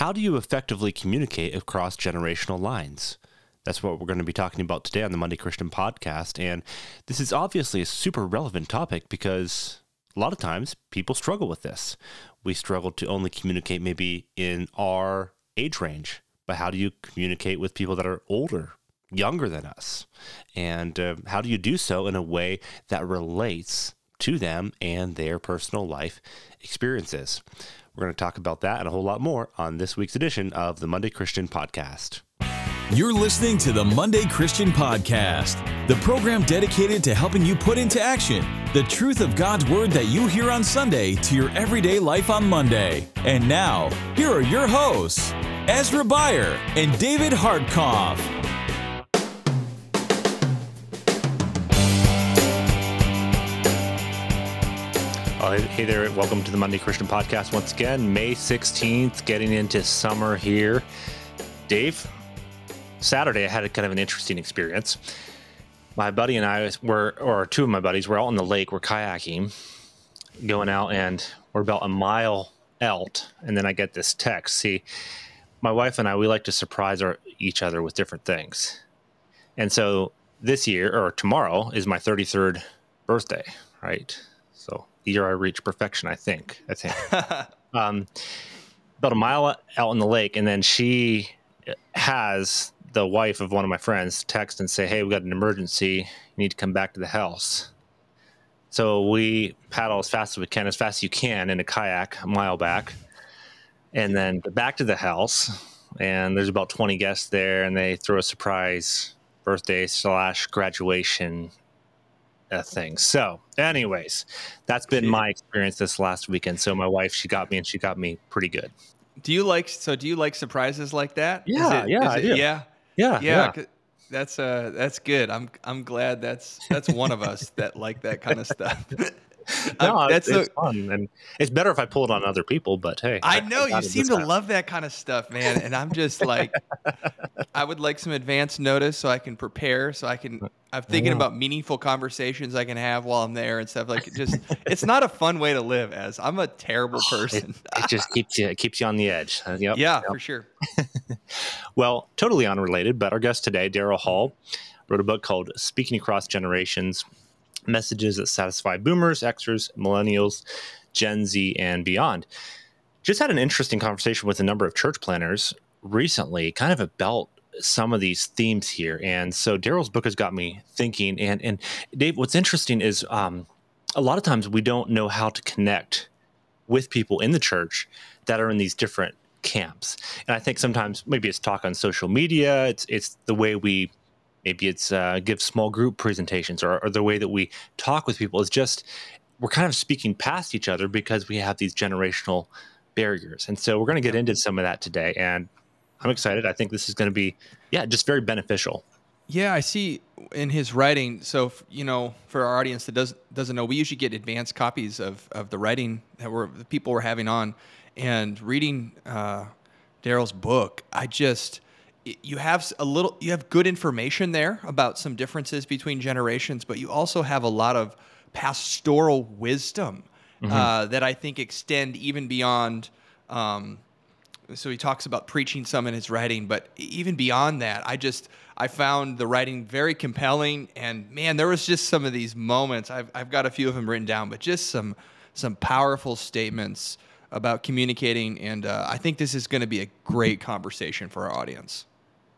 How do you effectively communicate across generational lines? That's what we're going to be talking about today on the Monday Christian podcast. And this is obviously a super relevant topic because a lot of times people struggle with this. We struggle to only communicate maybe in our age range, but how do you communicate with people that are older, younger than us? And uh, how do you do so in a way that relates to them and their personal life experiences? We're going to talk about that and a whole lot more on this week's edition of the Monday Christian Podcast. You're listening to the Monday Christian Podcast, the program dedicated to helping you put into action the truth of God's Word that you hear on Sunday to your everyday life on Monday. And now, here are your hosts, Ezra Beyer and David Hartkoff. Hey there. Welcome to the Monday Christian Podcast once again. May 16th, getting into summer here. Dave, Saturday I had a kind of an interesting experience. My buddy and I were, or two of my buddies, were out on the lake, we're kayaking, going out, and we're about a mile out. And then I get this text. See, my wife and I, we like to surprise our, each other with different things. And so this year, or tomorrow, is my 33rd birthday, right? Year I reach perfection. I think. I think. um, about a mile out in the lake, and then she has the wife of one of my friends text and say, "Hey, we got an emergency. You need to come back to the house." So we paddle as fast as we can, as fast as you can, in a kayak a mile back, and then back to the house. And there's about 20 guests there, and they throw a surprise birthday slash graduation uh, thing. So, anyways, that's been my experience this last weekend. So my wife, she got me, and she got me pretty good. Do you like? So do you like surprises like that? Yeah, it, yeah, it, yeah, yeah, yeah, yeah. yeah. That's uh, that's good. I'm I'm glad that's that's one of us that like that kind of stuff. no, um, that's it's, fun, and it's better if I pull it on other people. But hey, I know I you seem to time. love that kind of stuff, man. And I'm just like, I would like some advance notice so I can prepare, so I can. I'm thinking about meaningful conversations I can have while I'm there and stuff. Like, it just it's not a fun way to live. As I'm a terrible person. it, it, just keeps you it keeps you on the edge. Yep, yeah, yep. for sure. well, totally unrelated, but our guest today, Darrell Hall, wrote a book called "Speaking Across Generations." Messages that satisfy boomers, Xers, millennials, Gen Z, and beyond. Just had an interesting conversation with a number of church planners recently, kind of about some of these themes here. And so Darrell's book has got me thinking. And and Dave, what's interesting is um, a lot of times we don't know how to connect with people in the church that are in these different camps. And I think sometimes maybe it's talk on social media, it's it's the way we maybe it's uh, give small group presentations or, or the way that we talk with people is just we're kind of speaking past each other because we have these generational barriers. And so we're going to get into some of that today and i'm excited. I think this is going to be yeah just very beneficial. Yeah i see in his writing so you know for our audience that does, doesn't know we usually get advanced copies of, of the writing that we're the people we're having on and reading uh, darrell's book i just you have a little you have good information there about some differences between generations but you also have a lot of pastoral wisdom mm-hmm. uh, that i think extend even beyond um, so he talks about preaching some in his writing but even beyond that i just i found the writing very compelling and man there was just some of these moments i've, I've got a few of them written down but just some some powerful statements about communicating and uh, i think this is going to be a great conversation for our audience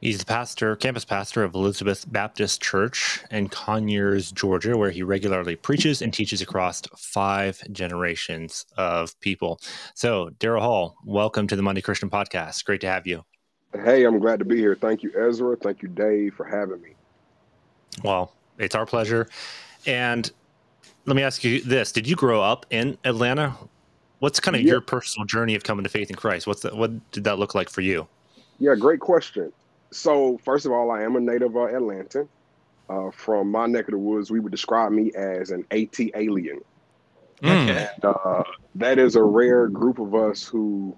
He's the pastor, campus pastor of Elizabeth Baptist Church in Conyers, Georgia, where he regularly preaches and teaches across five generations of people. So, Darrell Hall, welcome to the Monday Christian Podcast. Great to have you. Hey, I'm glad to be here. Thank you, Ezra. Thank you, Dave, for having me. Well, it's our pleasure. And let me ask you this: Did you grow up in Atlanta? What's kind of your personal journey of coming to faith in Christ? What's that? What did that look like for you? Yeah, great question so first of all, I am a native of Atlanta. Uh, from my neck of the woods, we would describe me as an AT alien. Hmm. And, uh, that is a rare group of us who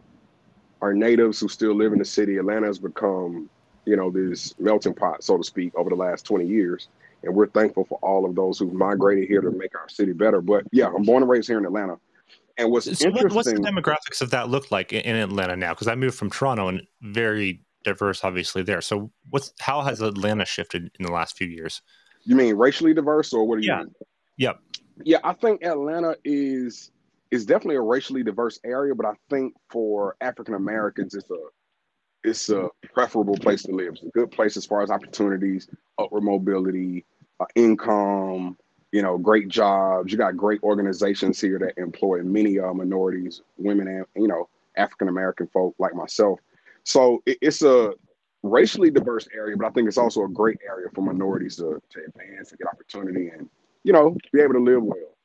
are natives who still live in the city. Atlanta has become, you know, this melting pot, so to speak, over the last 20 years. And we're thankful for all of those who've migrated here to make our city better. But yeah, I'm born and raised here in Atlanta. And what's So what, what's the demographics of that look like in, in Atlanta now? Because I moved from Toronto and very diverse, obviously there. So what's how has Atlanta shifted in the last few years? you mean racially diverse, or what do you Yeah. mean? Yep. Yeah, I think Atlanta is is definitely a racially diverse area, but I think for African Americans, it's a it's a preferable place to live. It's a good place as far as opportunities, upward mobility, uh, income. You know, great jobs. You got great organizations here that employ many uh, minorities, women, and you know, African American folk like myself. So it, it's a racially diverse area, but I think it's also a great area for minorities to, to advance and get opportunity and you know be able to live well.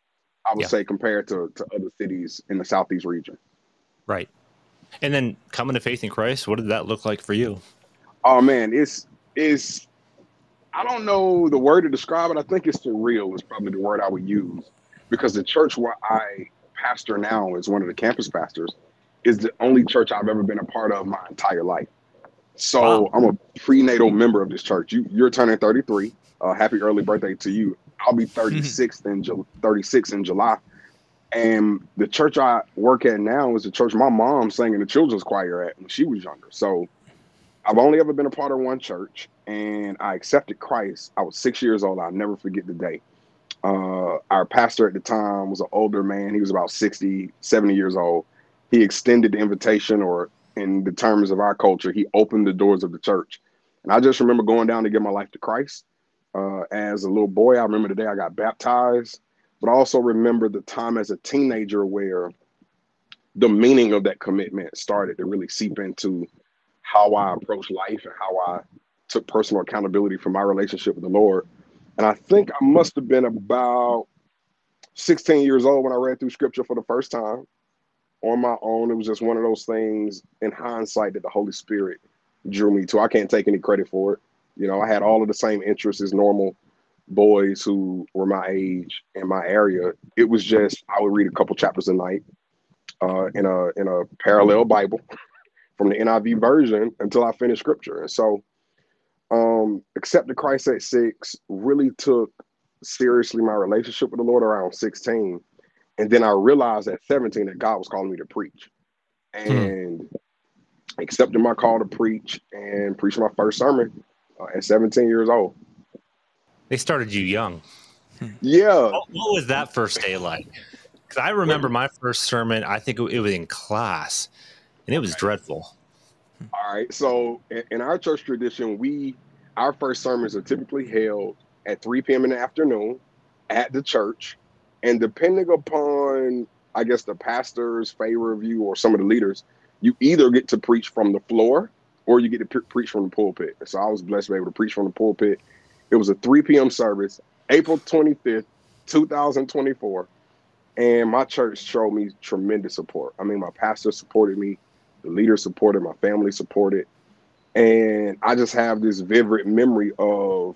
I would Yeah. say compared to, to other cities in the southeast region. Right. And then coming to faith in Christ, what did that look like for you? Oh man, it's it's I don't know the word to describe it. I think it's surreal is probably the word I would use because the church where I pastor now is one of the campus pastors is the only church I've ever been a part of my entire life. So Wow. I'm a prenatal member of this church. You you're turning 33. Uh, happy early birthday to you. I'll be 36 in Ju- 36 in July. And the church I work at now is the church my mom sang in the children's choir at when she was younger. So I've only ever been a part of one church, and I accepted Christ. I was six years old. I'll never forget the day. Uh, our pastor at the time was an older man. He was about 60, 70 years old. He extended the invitation, or in the terms of our culture, he opened the doors of the church. And I just remember going down to give my life to Christ. Uh, as a little boy, I remember the day I got baptized, but I also remember the time as a teenager where the meaning of that commitment started to really seep into how I approached life and how I took personal accountability for my relationship with the Lord. And I think I must have been about 16 years old when I read through scripture for the first time on my own. It was just one of those things in hindsight that the Holy Spirit drew me to. I can't take any credit for it. You know, I had all of the same interests as normal boys who were my age in my area. It was just I would read a couple chapters a night uh, in a in a parallel Bible from the NIV version until I finished scripture. And so um accepted Christ at six, really took seriously my relationship with the Lord around 16. And then I realized at 17 that God was calling me to preach. And accepted my call to preach and preached my first sermon uh, at 17 years old. They started you young. Yeah. What, what was that first day like? Because I remember my first sermon. I think it was in class, and it was dreadful. All right. So in, in our church tradition, we our first sermons are typically held at 3 p.m. in the afternoon at the church. And depending upon, I guess, the pastor's favor of you or some of the leaders, you either get to preach from the floor or you get to pre- preach from the pulpit. So I was blessed to be able to preach from the pulpit. It was a 3 p.m. service, April 25th, 2024. And my church showed me tremendous support. I mean, my pastor supported me, the leaders supported, my family supported. And I just have this vivid memory of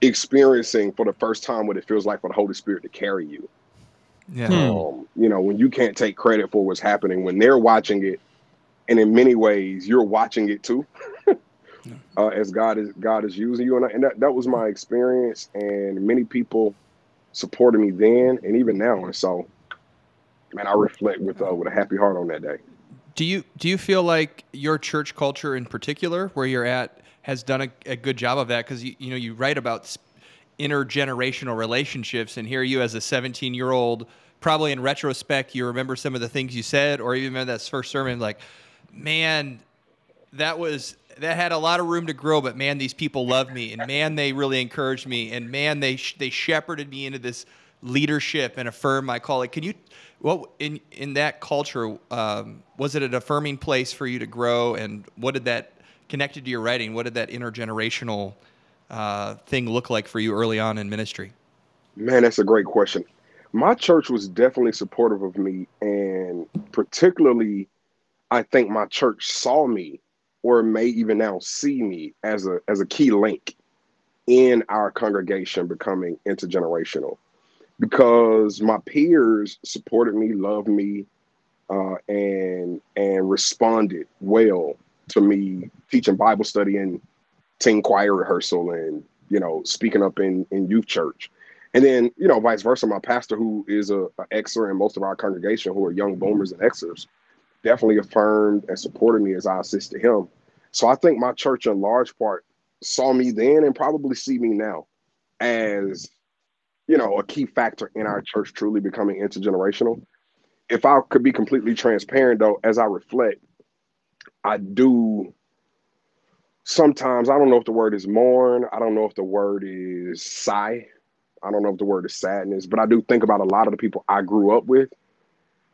experiencing for the first time what it feels like for the Holy Spirit to carry you. Yeah. Hmm. Um, you know, when you can't take credit for what's happening, when they're watching it, and in many ways you're watching it too, uh, as God is God is using you, and, I, and that that was my experience, and many people supported me then and even now, and so, man, I reflect with uh, with a happy heart on that day. Do you do you feel like your church culture in particular, where you're at, has done a, a good job of that? Because you you know you write about intergenerational relationships, and here you as a 17 year old, probably in retrospect, you remember some of the things you said, or even remember that first sermon, like, man, that was that had a lot of room to grow, but man, these people loved me, and man, they really encouraged me, and man, they sh- they shepherded me into this leadership and affirmed my calling. Can you, what in in that culture um, was it an affirming place for you to grow, and what did that connected to your writing? What did that intergenerational uh, thing look like for you early on in ministry? Man, that's a great question. My church was definitely supportive of me, and particularly, I think my church saw me, or may even now see me as a as a key link in our congregation becoming intergenerational, because my peers supported me, loved me, uh, and and responded well to me teaching Bible study and teen choir rehearsal, and you know speaking up in in youth church And then, you know, vice versa, my pastor, who is a, a Xer and most of our congregation who are young mm-hmm. boomers and Xers definitely affirmed and supported me as I assisted him. So I think my church, in large part, saw me then and probably see me now as, you know, a key factor in our church truly becoming intergenerational. If I could be completely transparent, though, as I reflect, I do sometimes, I don't know if the word is mourn, I don't know if the word is sigh, I don't know if the word is sadness, but I do think about a lot of the people I grew up with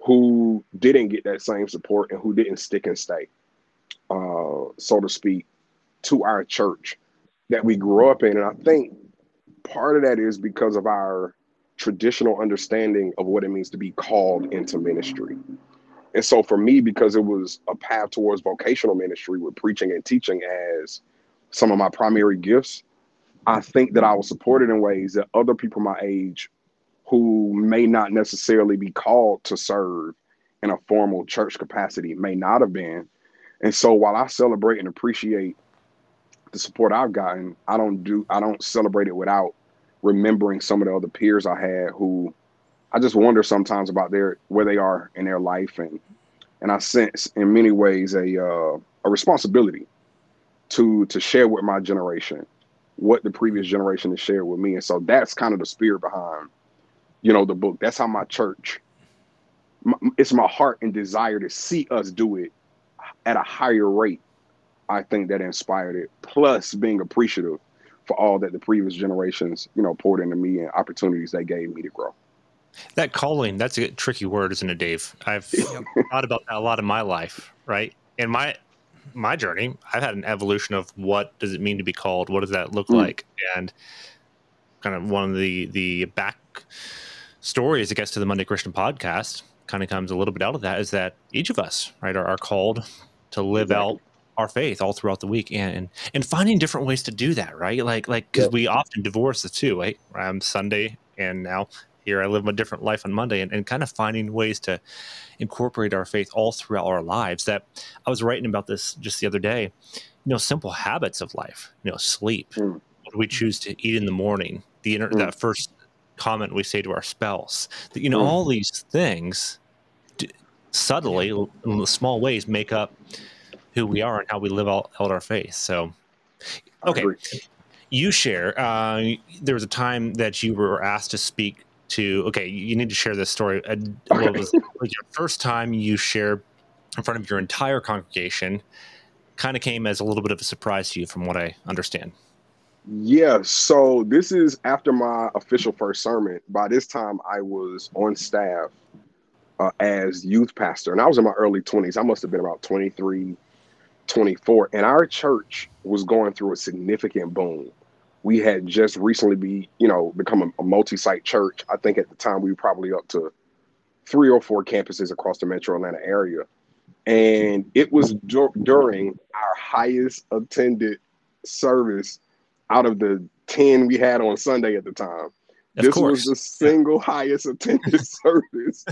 who didn't get that same support and who didn't stick and stay, uh, so to speak, to our church that we grew up in. And I think part of that is because of our traditional understanding of what it means to be called into ministry. And so for me, because it was a path towards vocational ministry with preaching and teaching as some of my primary gifts, I think that I was supported in ways that other people my age who may not necessarily be called to serve in a formal church capacity may not have been. And so while I celebrate and appreciate the support I've gotten, I don't do I don't celebrate it without remembering some of the other peers I had who I just wonder sometimes about their where they are in their life and and I sense in many ways a uh, a responsibility to to share with my generation what the previous generation has shared with me and so that's kind of the spirit behind you know the book. That's how my church my, it's my heart and desire to see us do it at a higher rate i think that inspired it plus being appreciative for all that the previous generations you know poured into me and opportunities they gave me to grow that calling that's a tricky word isn't it dave? I've thought about that a lot in my life right? In my my journey i've had an evolution of what does it mean to be called? What does that look mm. like? And kind of one of the the back story as it gets to the Monday Christian podcast kind of comes a little bit out of that is that each of us, right, are, are called to live out our faith all throughout the week and and finding different ways to do that, right? Like like because we often divorce the two, right? I'm Sunday and now here I live a different life on Monday and, and kind of finding ways to incorporate our faith all throughout our lives. That I was writing about this just the other day. You know, simple habits of life. You know, sleep. Mm. What do we choose to eat in the morning? The inter- mm. that first comment we say to our spouse. That you know, mm. all these things d- subtly, in small ways, make up who we are and how we live out, out our faith. So, okay, you share. Uh, there was a time that you were asked to speak to. Okay, you need to share this story. Uh, what was like your first time you share in front of your entire congregation? Kind of came as a little bit of a surprise to you, from what I understand. Yeah, so this is after my official first sermon. By this time, I was on staff uh, as youth pastor, and I was in my early 20s. I must have been about 23, 24. And our church was going through a significant boom. We had just recently be, you know, become a, a multi-site church. I think at the time we were probably up to three or four campuses across the metro Atlanta area. And it was dur- during our highest attended service out of the 10 we had on Sunday at the time. Of this course. was the single highest attended service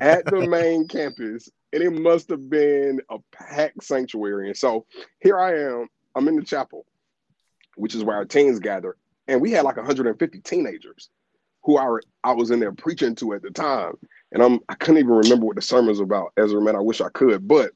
at the main campus, and it must have been a packed sanctuary. And so here I am, I'm in the chapel, which is where our teens gather, and we had like 150 teenagers who I, I was in there preaching to at the time. And I'm I couldn't even remember what the sermon was about. Ezra, man, I wish I could, but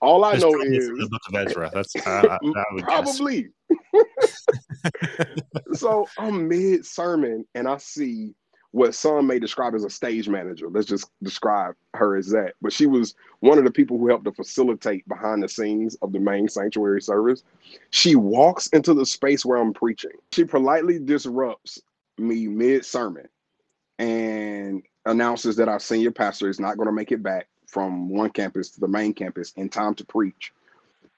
all I know is the book of Ezra. That's uh, probably. so I'm mid sermon and I see what some may describe as a stage manager. Let's just describe her as that. But she was one of the people who helped to facilitate behind the scenes of the main sanctuary service. She walks into the space where I'm preaching. She politely disrupts me mid sermon and announces that our senior pastor is not going to make it back from one campus to the main campus in time to preach.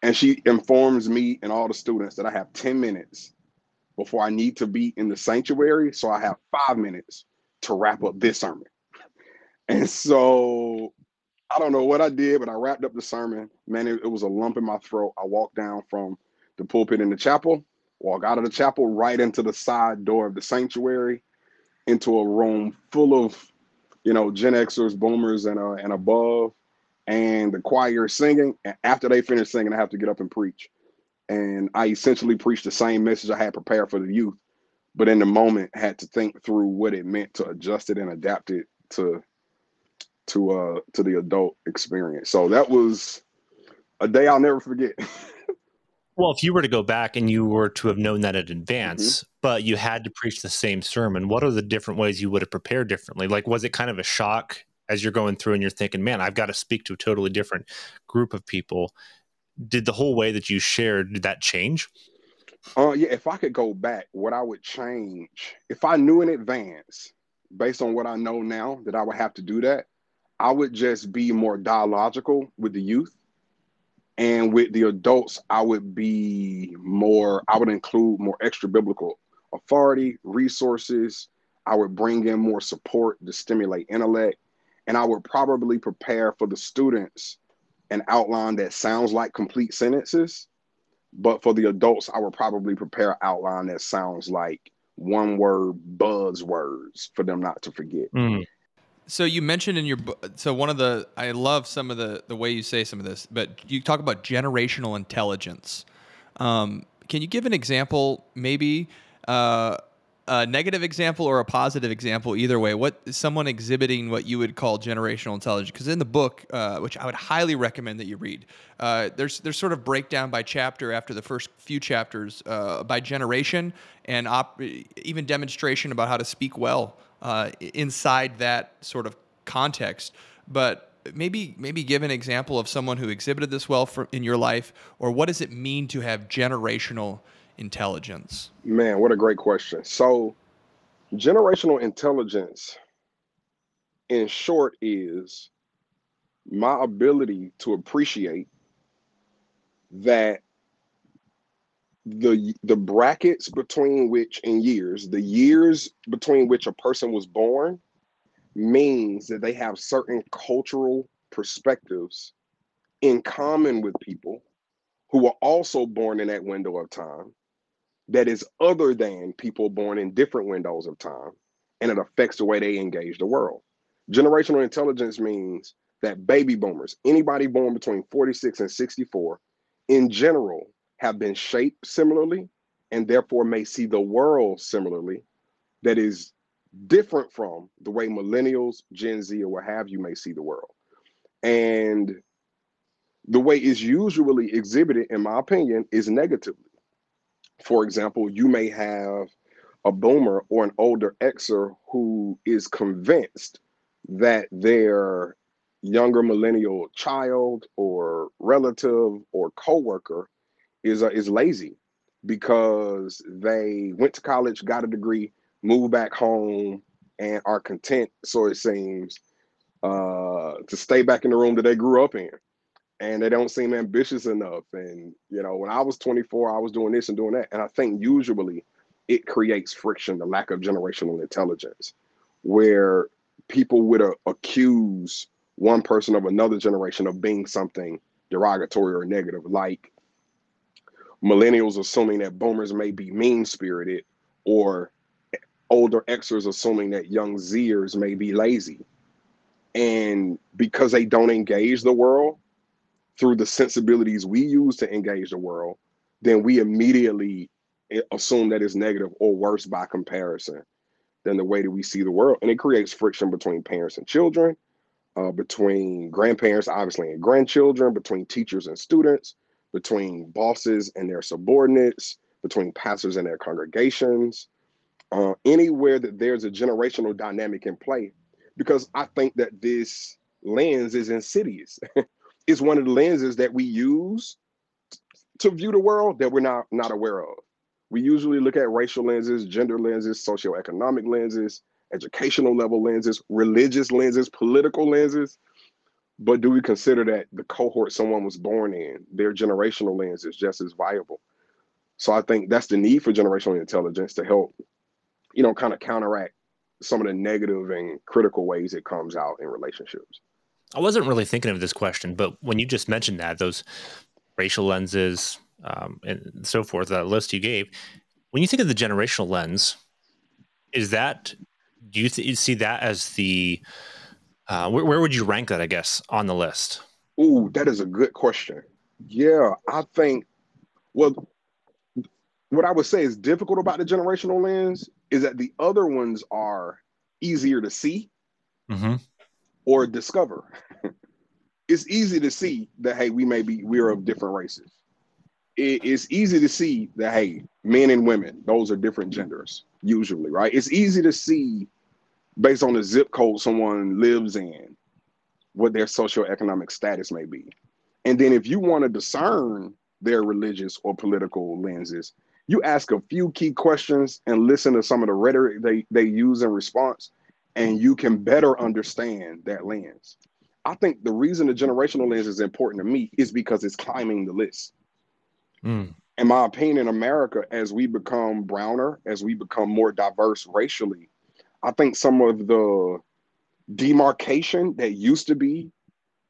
And she informs me and all the students that I have 10 minutes before I need to be in the sanctuary. So I have five minutes to wrap up this sermon. And so I don't know what I did, but I wrapped up the sermon. Man, it, it was a lump in my throat. I walked down from the pulpit in the chapel, walk out of the chapel right into the side door of the sanctuary, into a room full of, you know, Gen Xers, boomers, and uh, and above and the choir singing. And after they finish singing, I have to get up and preach. And I essentially preached the same message I had prepared for the youth, but in the moment had to think through what it meant to adjust it and adapt it to to uh to the adult experience. So that was a day I'll never forget. well, if you were to go back and you were to have known that in advance, mm-hmm. but you had to preach the same sermon, what are the different ways you would have prepared differently? Like, was it kind of a shock as you're going through and you're thinking, man, I've got to speak to a totally different group of people? Did the whole way that you shared, did that change? Uh, yeah, if I could go back, what I would change, if I knew in advance, based on what I know now, that I would have to do that, I would just be more dialogical with the youth. And with the adults, I would be more, I would include more extra biblical authority, resources. I would bring in more support to stimulate intellect. And I would probably prepare for the students an outline that sounds like complete sentences. But for the adults, I would probably prepare an outline that sounds like one word buzzwords for them not to forget. Mm. So you mentioned in your so one of the I love some of the the way you say some of this, but you talk about generational intelligence. Um, can you give an example, maybe uh, a negative example or a positive example? Either way, what someone exhibiting what you would call generational intelligence? Because in the book, uh, which I would highly recommend that you read, uh, there's there's sort of breakdown by chapter after the first few chapters uh, by generation and op- even demonstration about how to speak well uh, inside that sort of context. But maybe maybe give an example of someone who exhibited this well for, in your life, or what does it mean to have generational intelligence? Man, what a great question. So, generational intelligence, in short, is my ability to appreciate that the the brackets between which in years the years between which a person was born means that they have certain cultural perspectives in common with people who were also born in that window of time that is other than people born in different windows of time and it affects the way they engage the world generational intelligence means that baby boomers anybody born between 46 and 64 in general have been shaped similarly and therefore may see the world similarly that is different from the way millennials, Gen Z, or what have you may see the world. And the way it's usually exhibited, in my opinion, is negatively. For example, you may have a boomer or an older Xer who is convinced that their younger millennial child or relative or coworker is uh, is lazy because they went to college, got a degree, moved back home, and are content, so it seems, uh, to stay back in the room that they grew up in. And they don't seem ambitious enough. And you know, when I was 24, I was doing this and doing that. And I think usually it creates friction, the lack of generational intelligence, where people would uh, accuse one person of another generation of being something derogatory or negative, like millennials assuming that boomers may be mean spirited or older Xers assuming that young Zers may be lazy. And because they don't engage the world through the sensibilities we use to engage the world, then we immediately assume that it's negative or worse by comparison than the way that we see the world. And it creates friction between parents and children, uh, between grandparents, obviously, and grandchildren, between teachers and students, between bosses and their subordinates, between pastors and their congregations, uh, anywhere that there's a generational dynamic in play, because I think that this lens is insidious. it's one of the lenses that we use to view the world that we're not not aware of. We usually look at racial lenses, gender lenses, socioeconomic lenses, educational level lenses, religious lenses, political lenses, but do we consider that the cohort someone was born in, their generational lens is just as viable? So I think that's the need for generational intelligence to help, you know, kind of counteract some of the negative and critical ways it comes out in relationships. I wasn't really thinking of this question, but when you just mentioned that, those racial lenses um, and so forth, that list you gave, when you think of the generational lens, is that do you, th- you see that as the uh, where, where would you rank that, I guess, on the list? Ooh, that is a good question. Yeah, I think, well, what I would say is difficult about the generational lens is that the other ones are easier to see Mm-hmm. Or discover. it's easy to see that hey, we may be we're of different races. It- it's easy to see that hey, men and women, those are different genders usually, right? It's easy to see based on the zip code someone lives in what their socioeconomic status may be. And then if you want to discern their religious or political lenses, you ask a few key questions and listen to some of the rhetoric they, they use in response, and you can better understand that lens. I think the reason the generational lens is important to me is because it's climbing the list. Mm. In my opinion, in America, as we become browner, as we become more diverse racially, I think some of the demarcation that used to be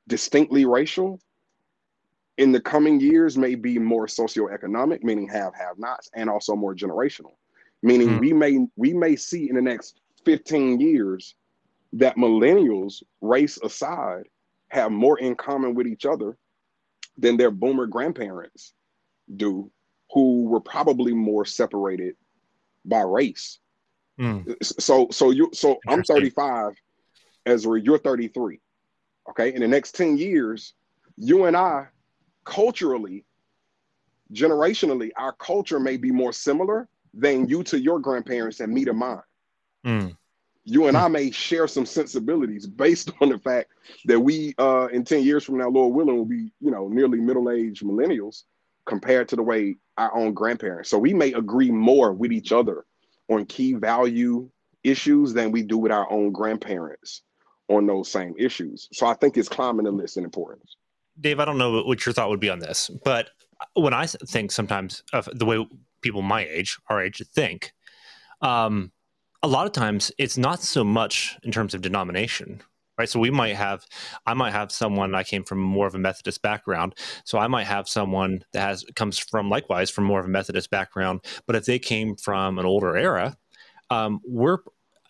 distinctly racial in the coming years may be more socioeconomic, meaning have have nots, and also more generational, meaning Hmm. we may we may see in the next 15 years that millennials, race aside, have more in common with each other than their boomer grandparents do, who were probably more separated by race. Mm. So so you so I'm Interesting. 35, Ezra, you're 33. Okay. In the next 10 years, you and I culturally, generationally, our culture may be more similar than you to your grandparents and me to mine. Mm. You and I may share some sensibilities based on the fact that we uh in 10 years from now, Lord willing, will be, you know, nearly middle-aged millennials compared to the way our own grandparents. So we may agree more with each other on key value issues than we do with our own grandparents on those same issues. So I think it's climbing the list in importance. Dave, I don't know what your thought would be on this, but when I think sometimes of the way people my age, our age, think, um, a lot of times it's not so much in terms of denomination, right? So we might have, I might have someone. I came from more of a Methodist background, so I might have someone that has comes from likewise from more of a Methodist background. But if they came from an older era, um, we're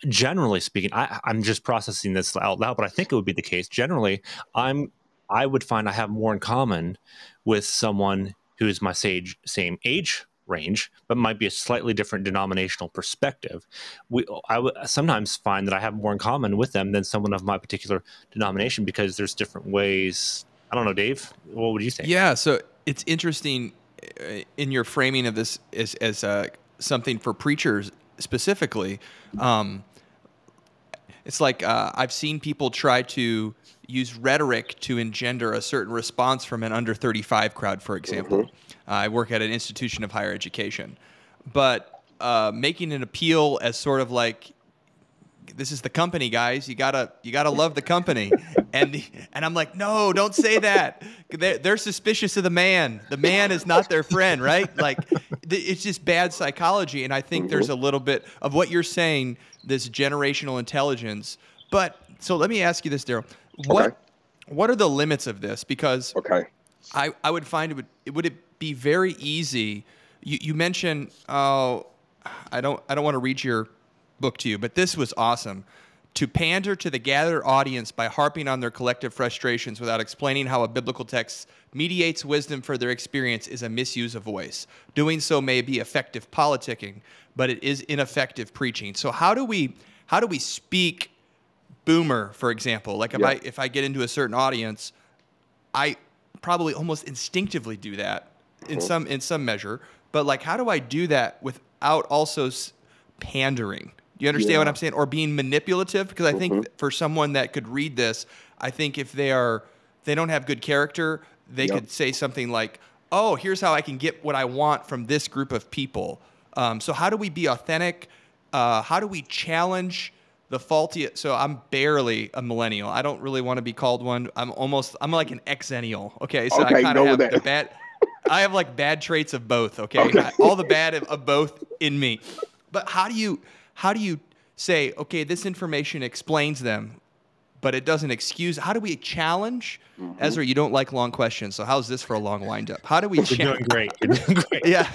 generally speaking, I, I'm just processing this out loud, but I think it would be the case. Generally, I'm I would find I have more in common with someone who's my sage, same age range, but might be a slightly different denominational perspective. We, I sometimes find that I have more in common with them than someone of my particular denomination because there's different ways. I don't know, Dave. What would you say? Yeah, so it's interesting uh, in your framing of this as, as uh, something for preachers specifically. Um, it's like uh, I've seen people try to use rhetoric to engender a certain response from an under 35 crowd, for example. Uh, I work at an institution of higher education. But uh, making an appeal as sort of like, this is the company, guys. You gotta you gotta love the company, and the, and I'm like, no, don't say that. They're, they're suspicious of the man. The man is not their friend, right? Like, it's just bad psychology. And I think mm-hmm. there's a little bit of what you're saying, this generational intelligence. But so let me ask you this, Darrell. What Okay. what are the limits of this? Because Okay. I, I would find it would it would it be very easy. You, you mentioned oh I don't I don't want to read your book to you, but this was awesome. To pander to the gathered audience by harping on their collective frustrations without explaining how a biblical text mediates wisdom for their experience is a misuse of voice. Doing so may be effective politicking, but it is ineffective preaching. So how do we how do we speak boomer, for example? Like if Yeah. I if I get into a certain audience, I probably almost instinctively do that in some in some measure. But like, how do I do that without also s- pandering? Do you understand what I'm saying? Or being manipulative? Because I think th- for someone that could read this, I think if they are they don't have good character, they Yep. could say something like, "Oh, here's how I can get what I want from this group of people." Um, so how do we be authentic? Uh, how do we challenge? the faulty so i'm barely a millennial i don't really want to be called one i'm almost i'm like an Xennial okay so i kind of have the bad i have like bad traits of both okay, Okay. I- all the bad of, of both in me but how do you how do you say okay this information explains them but it doesn't excuse how do we challenge Mm-hmm. ezra you don't like long questions so how's this for a long windup how do we You're challenge doing great. You're doing great. yeah.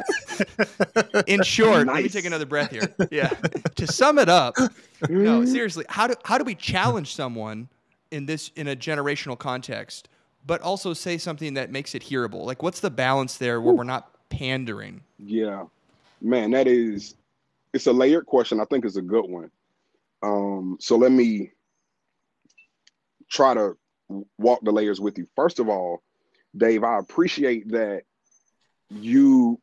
In short, let me take another breath here. Yeah. to sum it up, no, seriously, how do how do we challenge someone in this in a generational context, but also say something that makes it hearable? Like, what's the balance there where we're not pandering? Yeah. Man, that is it's a layered question. I think it's a good one. Um, so let me try to walk the layers with you. First of all, Dave, I appreciate that you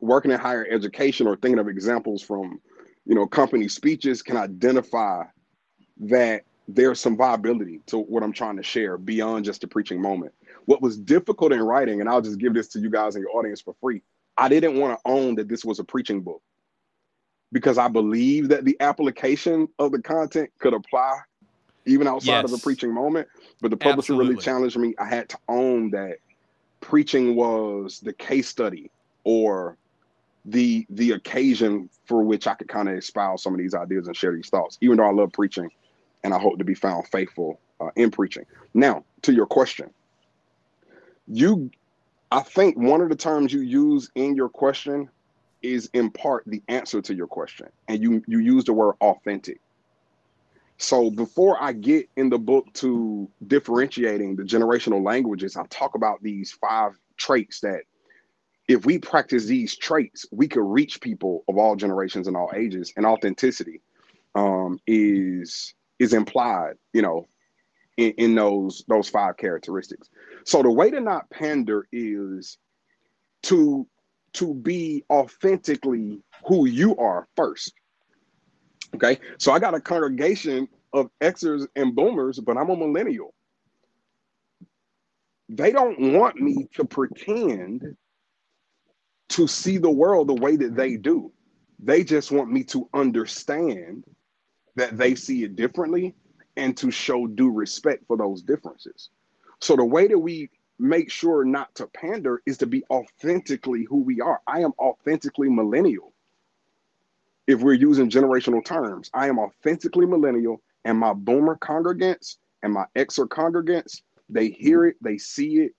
working in higher education or thinking of examples from, you know, company speeches can identify that there's some viability to what I'm trying to share beyond just a preaching moment. What was difficult in writing, and I'll just give this to you guys in your audience for free. I didn't want to own that this was a preaching book because I believe that the application of the content could apply even outside yes. of the preaching moment. But the publisher Absolutely. really challenged me. I had to own that preaching was the case study or the the occasion for which I could kind of espouse some of these ideas and share these thoughts. Even though I love preaching, and I hope to be found faithful uh, in preaching. Now, to your question, you, I think one of the terms you use in your question is in part the answer to your question, and you you use the word authentic. So before I get in the book to differentiating the generational languages, I talk about these five traits that if we practice these traits, we could reach people of all generations and all ages. And authenticity um, is is implied, you know, in, in those those five characteristics. So the way to not pander is to to be authentically who you are first. Okay, so I got a congregation of Xers and Boomers, but I'm a millennial. They don't want me to pretend to see the world the way that they do. They just want me to understand that they see it differently and to show due respect for those differences. So the way that we make sure not to pander is to be authentically who we are. I am authentically millennial. If we're using generational terms, I am authentically millennial, and my boomer congregants and my Xer congregants, they hear it, they see it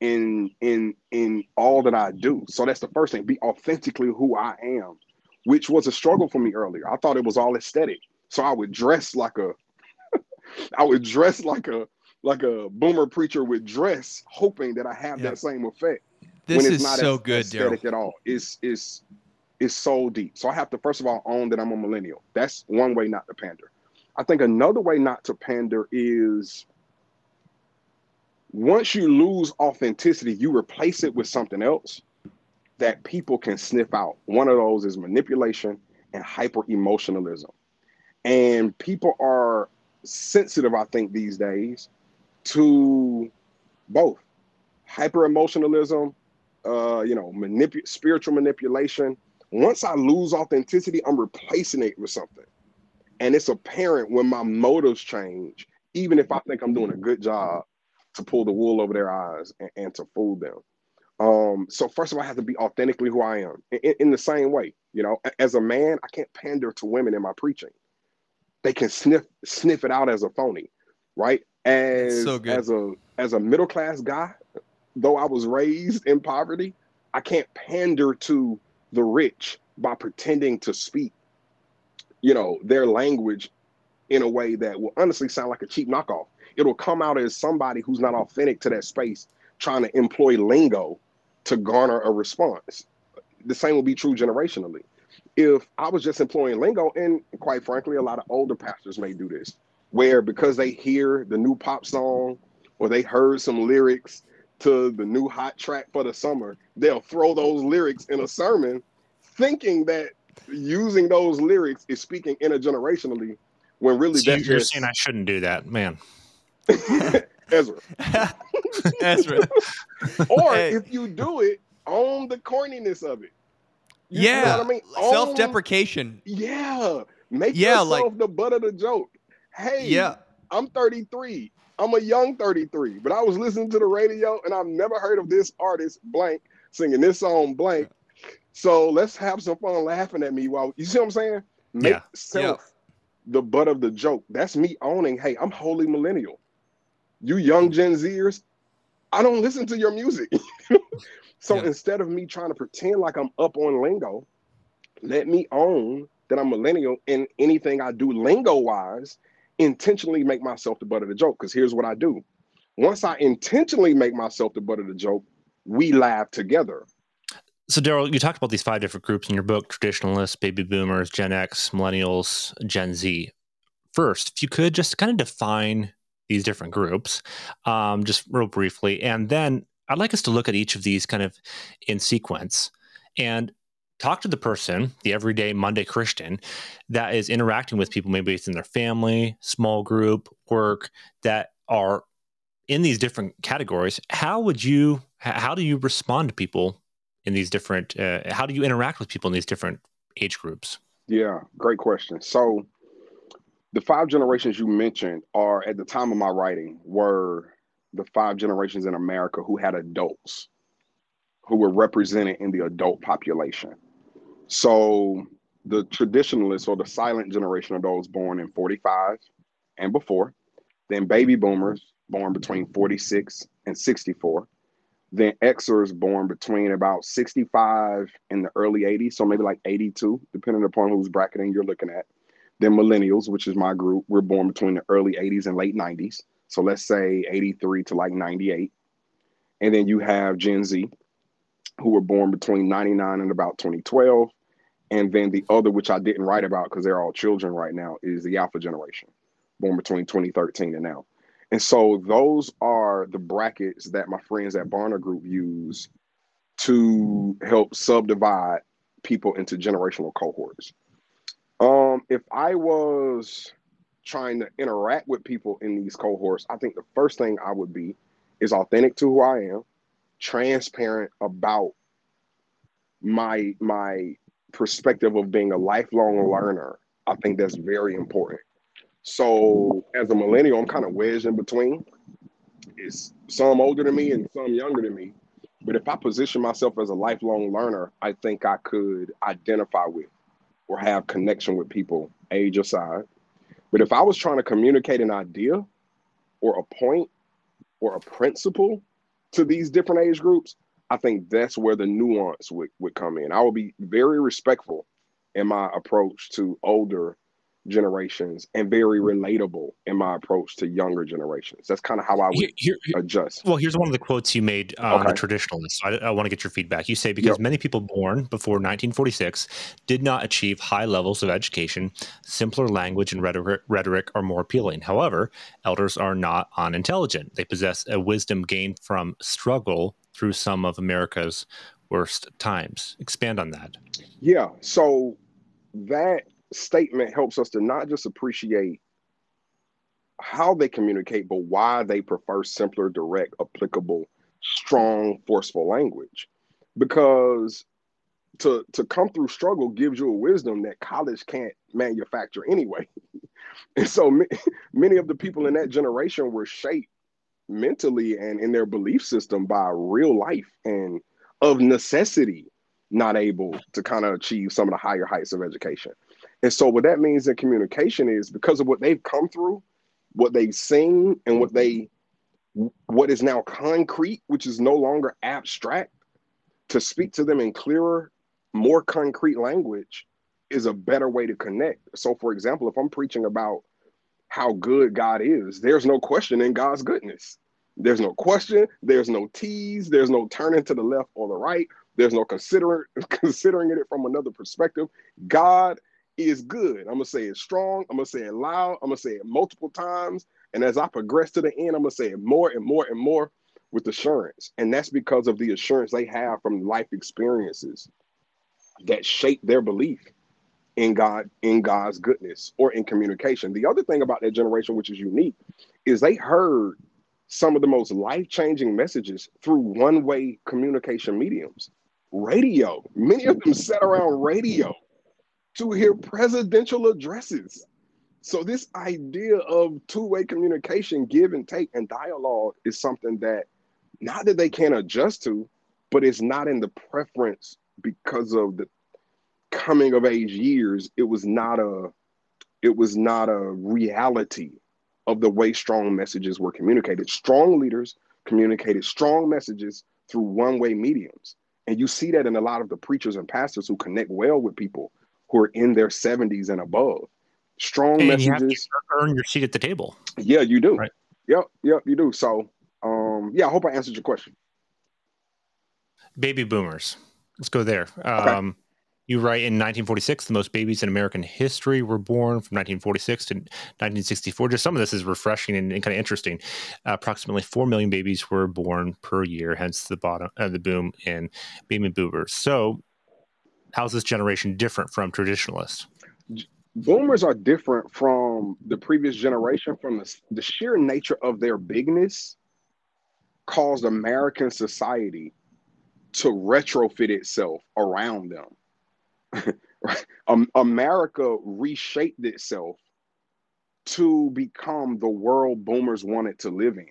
in in in all that I do. So that's the first thing. Be authentically who I am, which was a struggle for me earlier. I thought it was all aesthetic. So I would dress like a I would dress like a like a boomer preacher with dress, hoping that I have yep. that same effect. This when it's is not so good, aesthetic Darrell. at all. It's it's it's so deep. So I have to first of all own that I'm a millennial. That's one way not to pander. I think another way not to pander is once you lose authenticity, you replace it with something else that people can sniff out. One of those is manipulation and hyper emotionalism. And people are sensitive, I think, these days to both hyper emotionalism, uh, you know, spiritual manipulation. Once I lose authenticity, I'm replacing it with something. And it's apparent when my motives change, even if I think I'm doing a good job to pull the wool over their eyes and, and to fool them. Um, so first of all, I have to be authentically who I am in, in the same way. You know, as a man, I can't pander to women in my preaching they can sniff sniff it out as a phony, right? As so as a as a middle class guy, though I was raised in poverty, I can't pander to the rich by pretending to speak, you know, their language in a way that will honestly sound like a cheap knockoff. It'll come out as somebody who's not authentic to that space, trying to employ lingo to garner a response. The same will be true generationally if I was just employing lingo, and quite frankly, a lot of older pastors may do this, where because they hear the new pop song or they heard some lyrics to the new hot track for the summer, they'll throw those lyrics in a sermon, thinking that using those lyrics is speaking intergenerationally, when really so you're just, saying I shouldn't do that, man. Ezra. Ezra. or hey. if you do it, own the corniness of it. You yeah, I mean? self-deprecation. Yeah, make yeah, yourself like, the butt of the joke. Hey, yeah, I'm 33. I'm a young 33, but I was listening to the radio and I've never heard of this artist blank singing this song blank. So let's have some fun laughing at me while you see what I'm saying. Make yeah. self yeah. the butt of the joke. That's me owning. Hey, I'm wholly millennial. You young Gen Zers, I don't listen to your music. So yeah. instead of me trying to pretend like I'm up on lingo, let me own that I'm millennial and anything I do lingo wise, intentionally make myself the butt of the joke. Because here's what I do. Once I intentionally make myself the butt of the joke, we laugh together. So, Darrell, you talked about these five different groups in your book traditionalists, baby boomers, Gen X, millennials, Gen Z. First, if you could just kind of define these different groups, um, just real briefly. And then I'd like us to look at each of these kind of in sequence and talk to the person, the everyday Monday Christian, that is interacting with people, maybe it's in their family, small group, work, that are in these different categories. How would you, how do you respond to people in these different, uh, how do you interact with people in these different age groups? Yeah, great question. So, the five generations you mentioned are at the time of my writing were the five generations in America who had adults who were represented in the adult population. So the traditionalists or the silent generation of those born in 45 and before, then baby boomers born between 46 and 64, then Xers born between about 65 and the early 80s, so maybe like 82, depending upon whose bracketing you're looking at. Then millennials, which is my group, we're born between the early 80s and late 90s. So let's say 83 to like 98. And then you have Gen Z, who were born between 99 and about 2012. And then the other, which I didn't write about because they're all children right now, is the Alpha generation, born between 2013 and now. And so those are the brackets that my friends at Barna Group use to help subdivide people into generational cohorts. Um, if I was trying to interact with people in these cohorts, I think the first thing I would be is authentic to who I am, transparent about my my perspective of being a lifelong learner. I think that's very important. So as a millennial, I'm kind of wedged in between. It's some older than me and some younger than me. But if I position myself as a lifelong learner, I think I could identify with or have connection with people age aside. But if I was trying to communicate an idea or a point or a principle to these different age groups, I think that's where the nuance would, would come in. I will be very respectful in my approach to older generations and very relatable in my approach to younger generations. That's kind of how I would here, here, adjust. Well, here's one of the quotes you made uh, okay. on the traditionalists. I, I want to get your feedback. You say because yep. many people born before 1946 did not achieve high levels of education, simpler language and rhetoric, rhetoric are more appealing. However, elders are not unintelligent. They possess a wisdom gained from struggle through some of America's worst times. Expand on that. Yeah. So that statement helps us to not just appreciate how they communicate, but why they prefer simpler, direct, applicable, strong, forceful language. Because to to come through struggle gives you a wisdom that college can't manufacture anyway. and so many of the people in that generation were shaped mentally and in their belief system by real life and of necessity not able to kind of achieve some of the higher heights of education. And so what that means in communication is because of what they've come through, what they've seen and what they what is now concrete, which is no longer abstract, to speak to them in clearer, more concrete language is a better way to connect. So for example, if I'm preaching about how good God is, there's no question in God's goodness. There's no question, there's no tease, there's no turning to the left or the right, there's no considering considering it from another perspective. God is good. I'm gonna say it strong. I'm gonna say it loud. I'm gonna say it multiple times. And as I progress to the end, I'm gonna say it more and more and more with assurance. And that's because of the assurance they have from life experiences that shape their belief in God, in God's goodness, or in communication. The other thing about that generation, which is unique, is they heard some of the most life-changing messages through one-way communication mediums. Radio. Many of them sat around radio to hear presidential addresses. So this idea of two-way communication, give and take, and dialogue is something that not that they can't adjust to, but it's not in the preference because of the coming of age years. It was not a it was not a reality of the way strong messages were communicated. Strong leaders communicated strong messages through one-way mediums. And you see that in a lot of the preachers and pastors who connect well with people who are in their 70s and above. Strong and messages. You earn your seat at the table. Yeah, you do. Right. Yep, yep, you do. So, um, yeah, I hope I answered your question. Baby boomers. Let's go there. Okay. Um, you write in 1946, the most babies in American history were born from 1946 to 1964. Just some of this is refreshing and, and kind of interesting. Uh, approximately 4 million babies were born per year, hence the bottom uh, the boom in baby boomers. So, how's this generation different from traditionalists? Boomers are different from the previous generation from the, the sheer nature of their bigness caused American society to retrofit itself around them America reshaped itself to become the world boomers wanted to live in.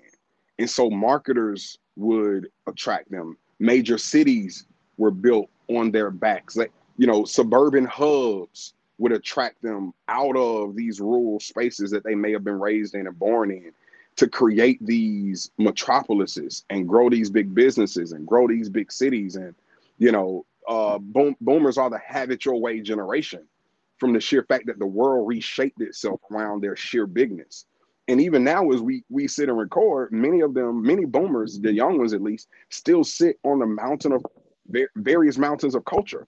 And so marketers would attract them. Major cities were built on their backs. Like, you know, suburban hubs would attract them out of these rural spaces that they may have been raised in and born in to create these metropolises and grow these big businesses and grow these big cities and you know uh, boom, boomers are the have it your way generation from the sheer fact that the world reshaped itself around their sheer bigness. And even now, as we we sit and record, many of them, many boomers, the young ones at least, still sit on the mountain of various mountains of culture.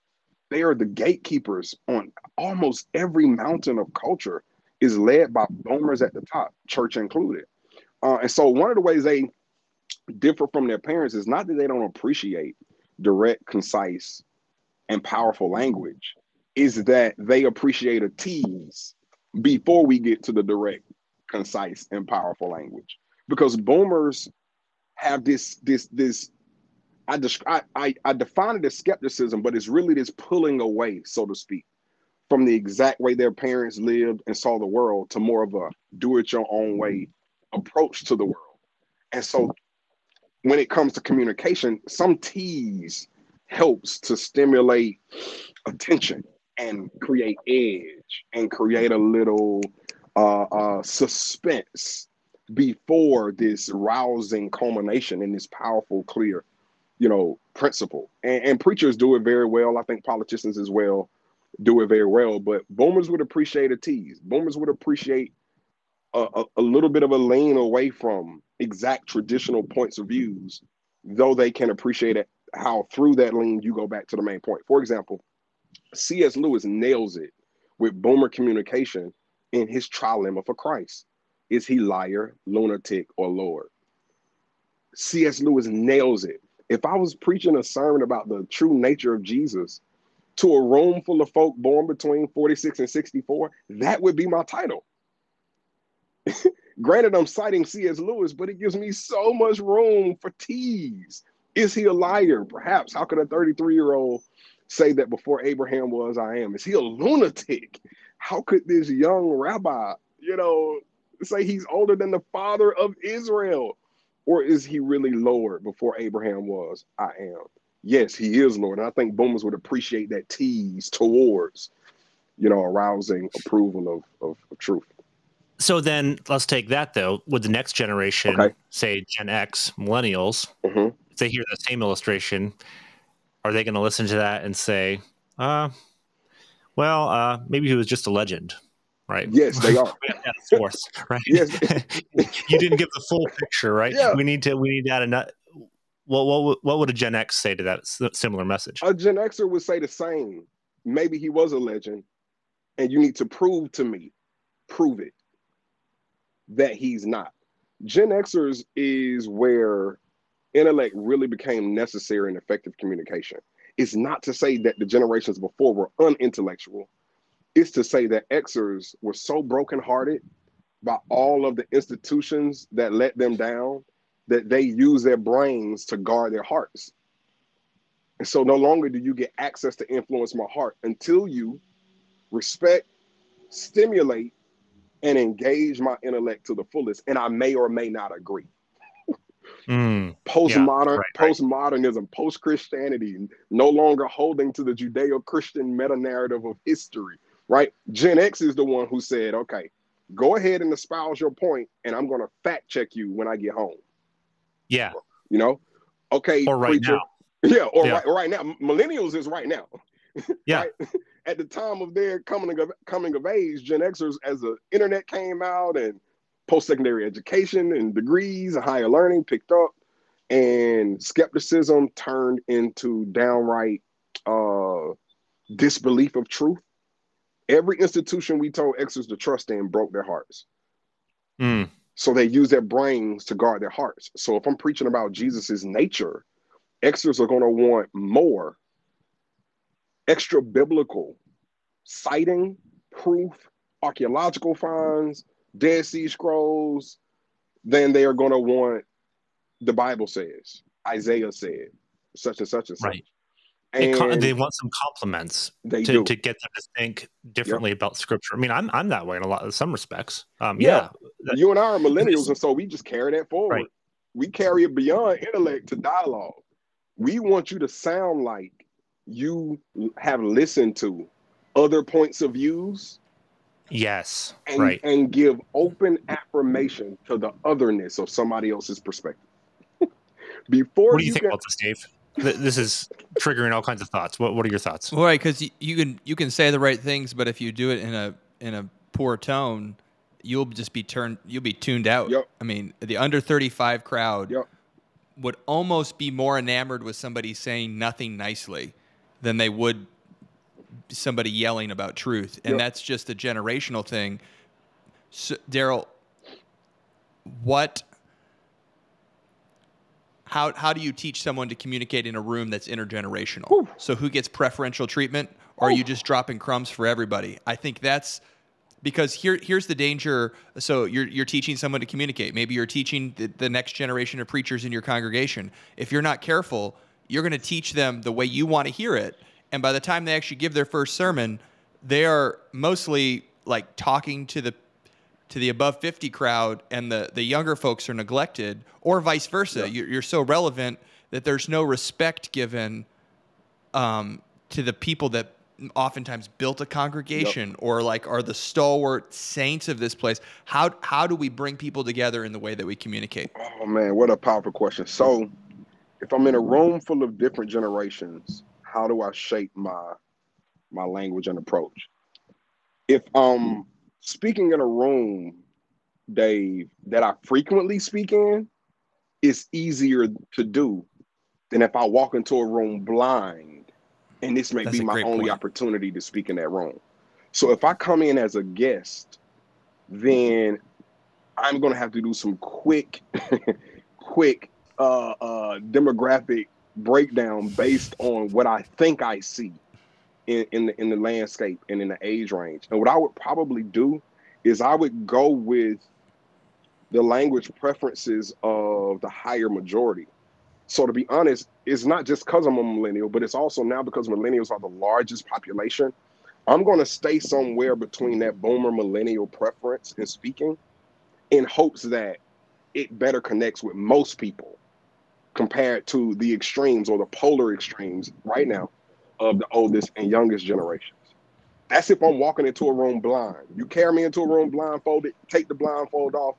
They are the gatekeepers on almost every mountain of culture is led by boomers at the top, church included. Uh, and so one of the ways they differ from their parents is not that they don't appreciate direct, concise, and powerful language is that they appreciate a tease before we get to the direct, concise, and powerful language. Because boomers have this this this I describe I, I define it as skepticism, but it's really this pulling away, so to speak, from the exact way their parents lived and saw the world to more of a do it your own way approach to the world. And so when it comes to communication, some tease helps to stimulate attention and create edge and create a little uh, uh, suspense before this rousing culmination in this powerful, clear, you know, principle. And, and preachers do it very well. I think politicians as well do it very well. But boomers would appreciate a tease. Boomers would appreciate a, a, a little bit of a lean away from exact traditional points of views, though they can appreciate it how through that lean you go back to the main point. For example, C.S. Lewis nails it with boomer communication in his trilemma for Christ. Is he liar, lunatic, or Lord? C.S. Lewis nails it. If I was preaching a sermon about the true nature of Jesus to a room full of folk born between 46 and 64, that would be my title. Granted, I'm citing C.S. Lewis, but it gives me so much room for tease is he a liar? Perhaps. How could a 33 year old say that before Abraham was, I am? Is he a lunatic? How could this young rabbi, you know, say he's older than the father of Israel? Or is he really Lord before Abraham was, I am? Yes, he is Lord. And I think boomers would appreciate that tease towards, you know, arousing approval of, of, of truth. So then let's take that though. Would the next generation, okay. say Gen X, millennials, mm-hmm if they hear the same illustration, are they going to listen to that and say, uh, well, uh, maybe he was just a legend, right? Yes, they are. source, right? Yes. you didn't give the full picture, right? Yeah. We need to, we need to add a, what, what, what would a Gen X say to that similar message? A Gen Xer would say the same. Maybe he was a legend, and you need to prove to me, prove it, that he's not. Gen Xers is where intellect really became necessary in effective communication. It's not to say that the generations before were unintellectual. It's to say that Xers were so brokenhearted by all of the institutions that let them down that they use their brains to guard their hearts. And so no longer do you get access to influence my heart until you respect, stimulate, and engage my intellect to the fullest. And I may or may not agree. Mm, postmodern, yeah, right, postmodernism, right. post Christianity, no longer holding to the Judeo Christian meta narrative of history, right? Gen X is the one who said, okay, go ahead and espouse your point, and I'm going to fact check you when I get home. Yeah. You know, okay. Or right preacher. now. Yeah, or yeah. Right, right now. Millennials is right now. Yeah. right? At the time of their coming of coming of age, Gen Xers, as the internet came out and post-secondary education and degrees and higher learning picked up and skepticism turned into downright uh, disbelief of truth. Every institution we told Xers to trust in broke their hearts. Mm. So they use their brains to guard their hearts. So if I'm preaching about Jesus's nature, extras are going to want more extra biblical citing, proof, archaeological finds, Dead Sea Scrolls, than they are going to want the Bible says, Isaiah said, such and such and such. Right. And they want some compliments to, do. to get them to think differently about scripture. I mean, I'm I'm that way in a lot of some respects. Um, Yeah. yeah, you and I are millennials, and so we just carry that forward. Right. We carry it beyond intellect to dialogue. We want you to sound like you have listened to other points of views yes, and, right. and give open affirmation to the otherness of somebody else's perspective. Before What do you, you think can, about this, Dave? This is triggering all kinds of thoughts. What What are your thoughts? Well, right, because you, you can you can say the right things, but if you do it in a in a poor tone, you'll just be turned. You'll be tuned out. Yep. I mean, the under thirty five crowd Yep. would almost be more enamored with somebody saying nothing nicely than they would somebody yelling about truth, and Yep. that's just a generational thing. So, Darrell, what? How, how do you teach someone to communicate in a room that's intergenerational? Whew. So who gets preferential treatment, or are you just dropping crumbs for everybody? I think that's because here here's the danger. So you're you're teaching someone to communicate. Maybe you're teaching the, the next generation of preachers in your congregation. If you're not careful, you're going to teach them the way you want to hear it, and by the time they actually give their first sermon, they are mostly like talking to the to the above 50 crowd and the, the younger folks are neglected or vice versa. You're, you're so relevant that there's no respect given um, to the people that oftentimes built a congregation or like are the stalwart saints of this place. How how do we bring people together in the way that we communicate? Oh man, what a powerful question. So, if I'm in a room full of different generations, how do I shape my my language and approach? If I'm speaking in a room, Dave, that I frequently speak in, it's easier to do than if I walk into a room blind and this may That's be my only point. opportunity to speak in that room. So if I come in as a guest, then I'm gonna have to do some quick, quick uh, uh, demographic breakdown based on what I think I see in, in the in the landscape and in the age range. And what I would probably do is I would go with the language preferences of the higher majority. So to be honest, it's not just because I'm a millennial, but it's also now because millennials are the largest population. I'm going to stay somewhere between that boomer millennial preference in speaking in hopes that it better connects with most people compared to the extremes or the polar extremes right now of the oldest and youngest generations. That's if I'm walking into a room blind. You carry me into a room blindfolded, take the blindfold off.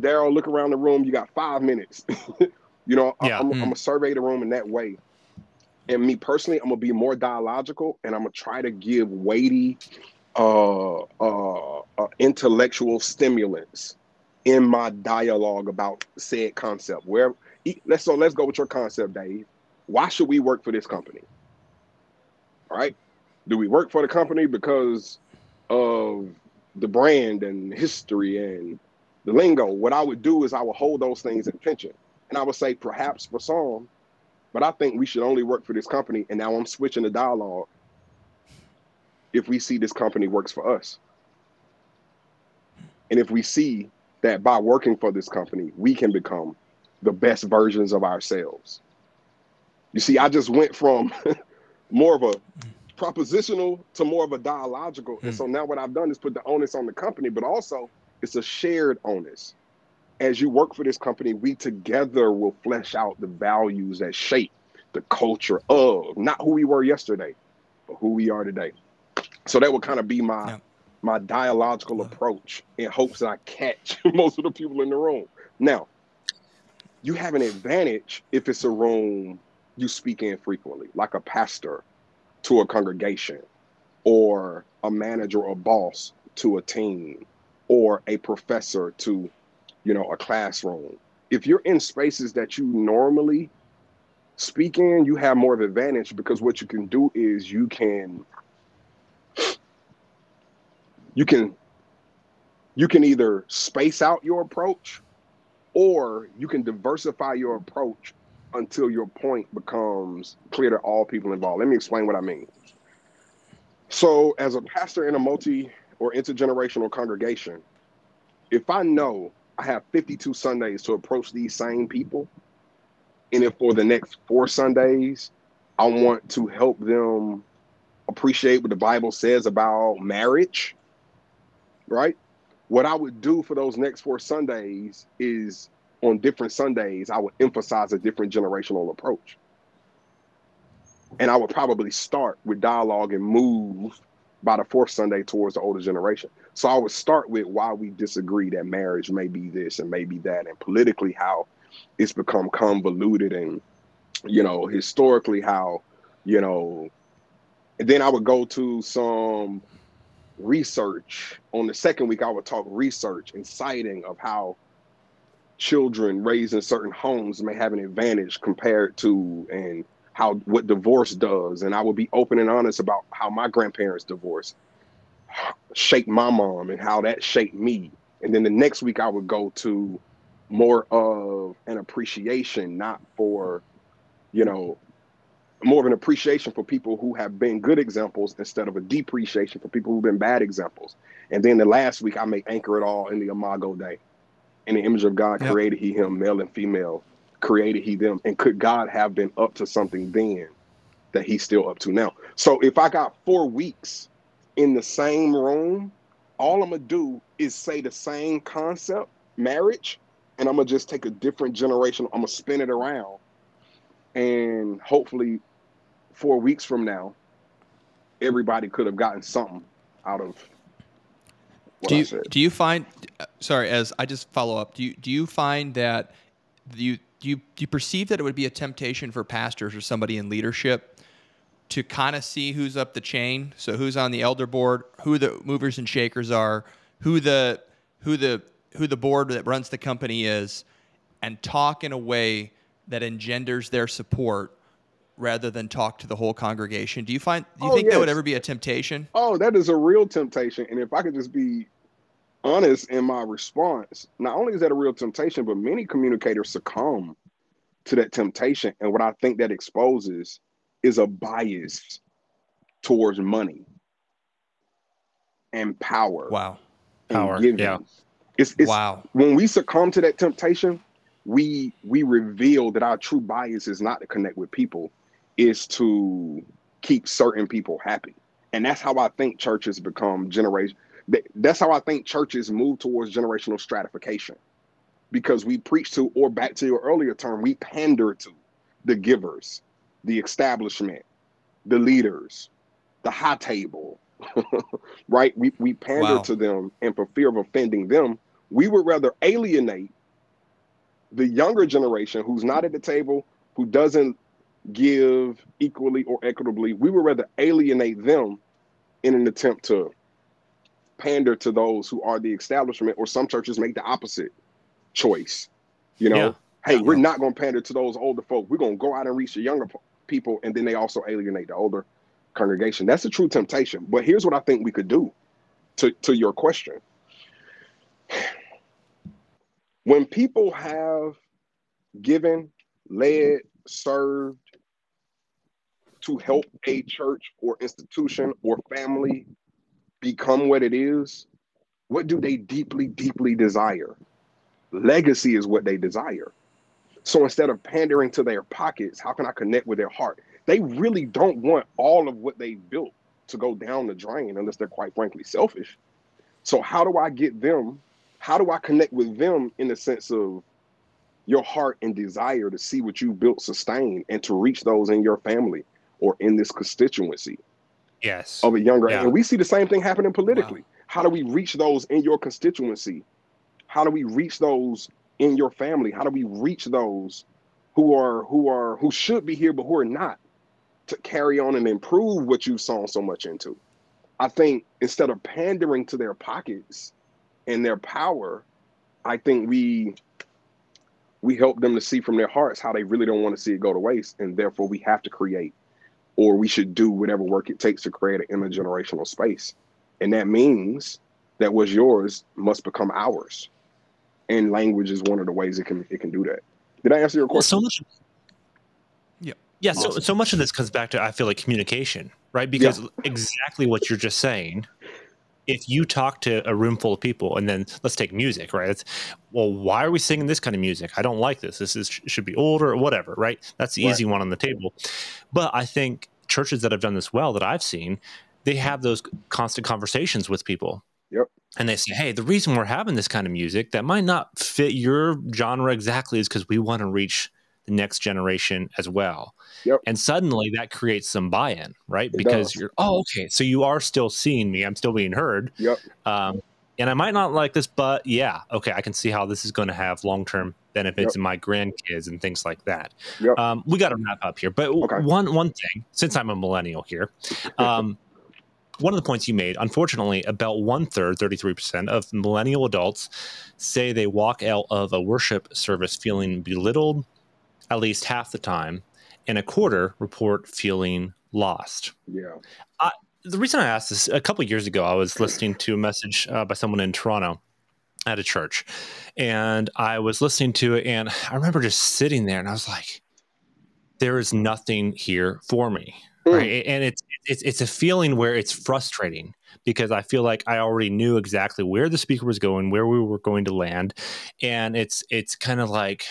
Darrell, look around the room. You got five minutes. you know, Yeah. I'm, Mm. I'm gonna survey the room in that way. And me personally, I'm gonna be more dialogical, and I'm gonna try to give weighty, uh, uh, uh, intellectual stimulants in my dialogue about said concept. Where let's so let's go with your concept, Dave. Why should we work for this company? All right. Do we work for the company because of the brand and history and the lingo? What I would do is I would hold those things in tension. And I would say perhaps for some, but I think we should only work for this company. And now I'm switching the dialogue if we see this company works for us. And if we see that by working for this company, we can become the best versions of ourselves. You see, I just went from more of a propositional to more of a dialogical. And Hmm. so now what I've done is put the onus on the company, but also it's a shared onus. As you work for this company, we together will flesh out the values that shape the culture of not who we were yesterday, but who we are today. So that would kind of be my Yeah. my dialogical approach in hopes that I catch most of the people in the room. Now, you have an advantage if it's a room you speak in frequently, like a pastor to a congregation, or a manager or boss to a team, or a professor to, you know, a classroom. If you're in spaces that you normally speaking, you have more of advantage because what you can do is you can you can you can either space out your approach or you can diversify your approach until your point becomes clear to all people involved. Let me explain what I mean. So, as a pastor in a multi or intergenerational congregation, if I know I have 52 Sundays to approach these same people, and if for the next four Sundays, I want to help them appreciate what the Bible says about marriage, right? What I would do for those next four Sundays is on different Sundays, I would emphasize a different generational approach. And I would probably start with dialogue and move by the fourth Sunday towards the older generation. So I would start with why we disagree that marriage may be this and may be that, and politically how it's become convoluted, and you know, historically how, you know, and then I would go to some research on the second week. I would talk research and citing of how children raised in certain homes may have an advantage compared to and how what divorce does and i would be open and honest about how my grandparents divorced shaped my mom and how that shaped me and then the next week i would go to more of an appreciation not for you know more of an appreciation for people who have been good examples instead of a depreciation for people who've been bad examples and then the last week i may anchor it all in the imago Dei. in the image of God yep. created he him, male and female, created he them. And could God have been up to something then that he's still up to now? So if I got four weeks in the same room, all I'm gonna do is say the same concept, marriage, and I'm gonna just take a different generation, I'm gonna spin it around. And hopefully four weeks from now, everybody could have gotten something out of do you, do you find sorry as i just follow up do you do you find that you do you do you perceive that it would be a temptation for pastors or somebody in leadership to kind of see who's up the chain? So who's on the elder board who the movers and shakers are who the who the who the board that runs the company is and talk in a way that engenders their support rather than talk to the whole congregation. Do you find do you oh, think yes. that would ever be a temptation? Oh, that is a real temptation. And if I could just be honest in my response, not only is that a real temptation, but many communicators succumb to that temptation. And what I think that exposes is a bias towards money and power. Wow. Power. Giving. Yeah. It's, it's wow. When we succumb to that temptation, we we reveal that our true bias is not to connect with people, is to keep certain people happy. And that's how I think churches become generation. That's how I think churches move towards generational stratification because we preach to, or back to your earlier term, we pander to the givers, the establishment, the leaders, the high table, right? We, we pander wow. to them, and for fear of offending them, we would rather alienate the younger generation who's not at the table, who doesn't give equally or equitably, we would rather alienate them in an attempt to pander to those who are the establishment, or some churches make the opposite choice. You know, yeah. hey, yeah. we're not going to pander to those older folk. We're going to go out and reach the younger people, and then they also alienate the older congregation. That's a true temptation. But here's what I think we could do to, to your question. When people have given, led, served, to help a church or institution or family become what it is, what do they deeply, deeply desire? Legacy is what they desire. So instead of pandering to their pockets, how can I connect with their heart? They really don't want all of what they built to go down the drain unless they're quite frankly selfish. So how do I get them? How do I connect with them in the sense of your heart and desire to see what you built sustain and to reach those in your family or in this constituency yes. of a younger yeah. and we see the same thing happening politically. Wow. how do we reach those in your constituency? How do we reach those in your family? How do we reach those who are who are who should be here but who are not to carry on and improve what you've sown so much into? I think instead of pandering to their pockets and their power i think we we help them to see from their hearts how they really don't want to see it go to waste, and therefore we have to create, or we should do whatever work it takes to create an intergenerational space, and that means that what's yours must become ours, and language is one of the ways it can it can do that. Did I answer your question? Well, so much. Yeah. Yeah. So so much of this comes back to I feel like communication, right? Because Yeah. exactly what you're just saying. If you talk to a room full of people, and then let's take music, right? It's, well, why are we singing this kind of music? I don't like this. This is should be older or whatever, right? That's the Right. easy one on the table. But I think churches that have done this well that I've seen, they have those constant conversations with people. Yep. And they say, hey, the reason we're having this kind of music that might not fit your genre exactly is because we want to reach the next generation as well. Yep. And suddenly that creates some buy-in, right? It because does. you're, oh, okay, so you are still seeing me. I'm still being heard. Yep. Um, and I might not like this, but yeah, okay, I can see how this is going to have long-term benefits Yep. in my grandkids and things like that. Yep. Um, we got to wrap up here, but Okay. one one thing, since I'm a millennial here, um, one of the points you made, unfortunately, about one third, 33% of millennial adults say they walk out of a worship service feeling belittled at least half the time, and a quarter report feeling lost. Yeah. The reason I asked this, a couple years ago, I was listening to a message uh, by someone in Toronto at a church, and I was listening to it, and I remember just sitting there, and I was like, there is nothing here for me Mm. right and it's it's it's a feeling where it's frustrating because i feel like i already knew exactly where the speaker was going where we were going to land and it's it's kind of like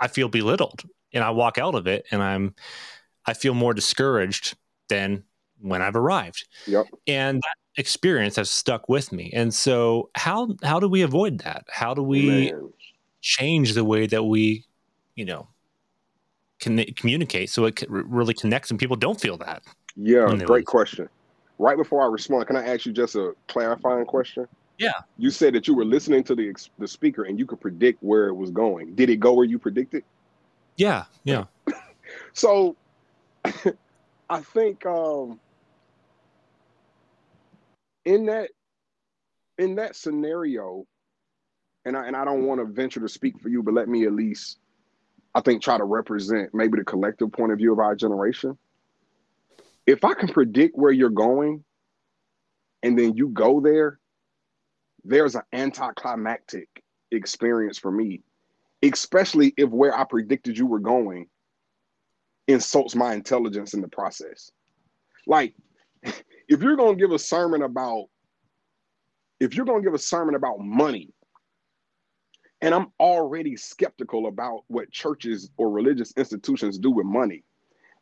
i feel belittled and i walk out of it and i'm i feel more discouraged than when i've arrived Yep. and that experience has stuck with me and so how how do we avoid that how do we Man. change the way that we you know can communicate so it really connects and people don't feel that Yeah, great leave. question. Right before I respond, can I ask you just a clarifying question? Yeah. You said that you were listening to the the speaker and you could predict where it was going. Did it go where you predicted? yeah yeah So I think um in that in that scenario, and I and I don't want to venture to speak for you, but let me at least I think try to represent maybe the collective point of view of our generation. If I can predict where you're going and then you go there, there's an anticlimactic experience for me, especially if where I predicted you were going insults my intelligence in the process. Like, if you're to give a sermon about, if you're to give a sermon about money, and I'm already skeptical about what churches or religious institutions do with money,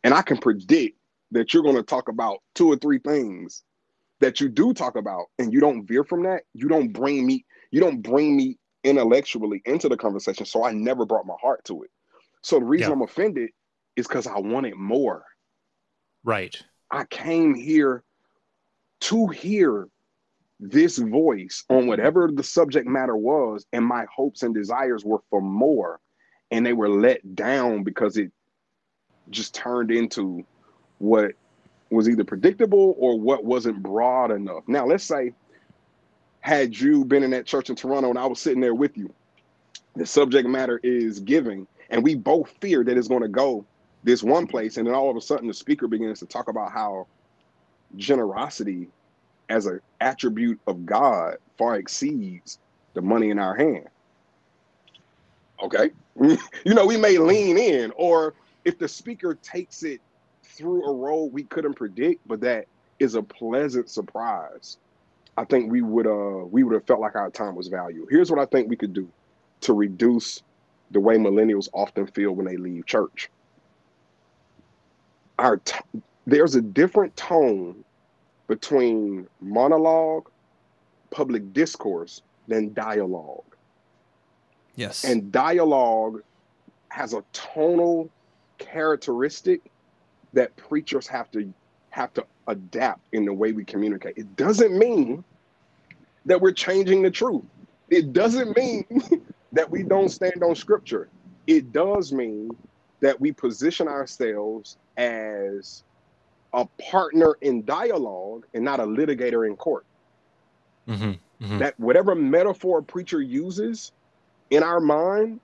and I can predict that you're to talk about two or three things that you do talk about, and you don't veer from that, you don't bring me, you don't bring me intellectually into the conversation. So I never brought my heart to it. So the reason Yeah. I'm offended is because I wanted more. right I came here to hear this voice on whatever the subject matter was, and my hopes and desires were for more, and they were let down because it just turned into what was either predictable or what wasn't broad enough. Now, let's say, had you been in that church in Toronto and I was sitting there with you, the subject matter is giving, and we both fear that it's going to go this one place, and then all of a sudden the speaker begins to talk about how generosity as an attribute of God far exceeds the money in our hand. Okay. you know, we may lean in, or if the speaker takes it through a road we couldn't predict, but that is a pleasant surprise. I think we would uh we would have felt like our time was valued. Here's what I think we could do to reduce the way millennials often feel when they leave church. Our t- there's a different tone between monologue, public discourse than dialogue. Yes. And dialogue has a tonal characteristic that preachers have to have to adapt in the way we communicate. It doesn't mean that we're changing the truth. It doesn't mean that we don't stand on scripture. It does mean that we position ourselves as a partner in dialogue and not a litigator in court hmm that whatever metaphor a preacher uses in our mind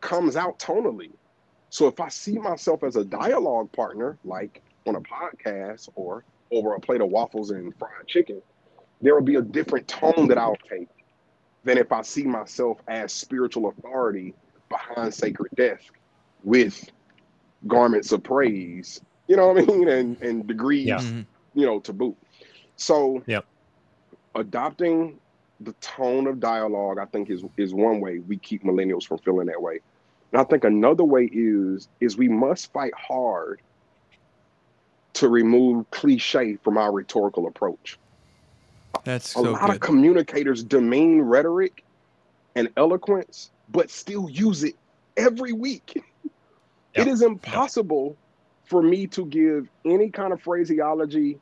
comes out tonally. So if I see myself as a dialogue partner, like on a podcast or over a plate of waffles and fried chicken, there will be a different tone that I'll take than if I see myself as spiritual authority behind sacred desk with garments of praise, you know what I mean, and and degrees, Yeah. Mhm. you know, to boot. So, Yep. adopting the tone of dialogue, I think, is is one way we keep millennials from feeling that way. And I think another way is is we must fight hard to remove cliche from our rhetorical approach. That's A so lot good. of communicators demean rhetoric and eloquence, but still use it every week. Yep. It is impossible for me to give any kind of phraseology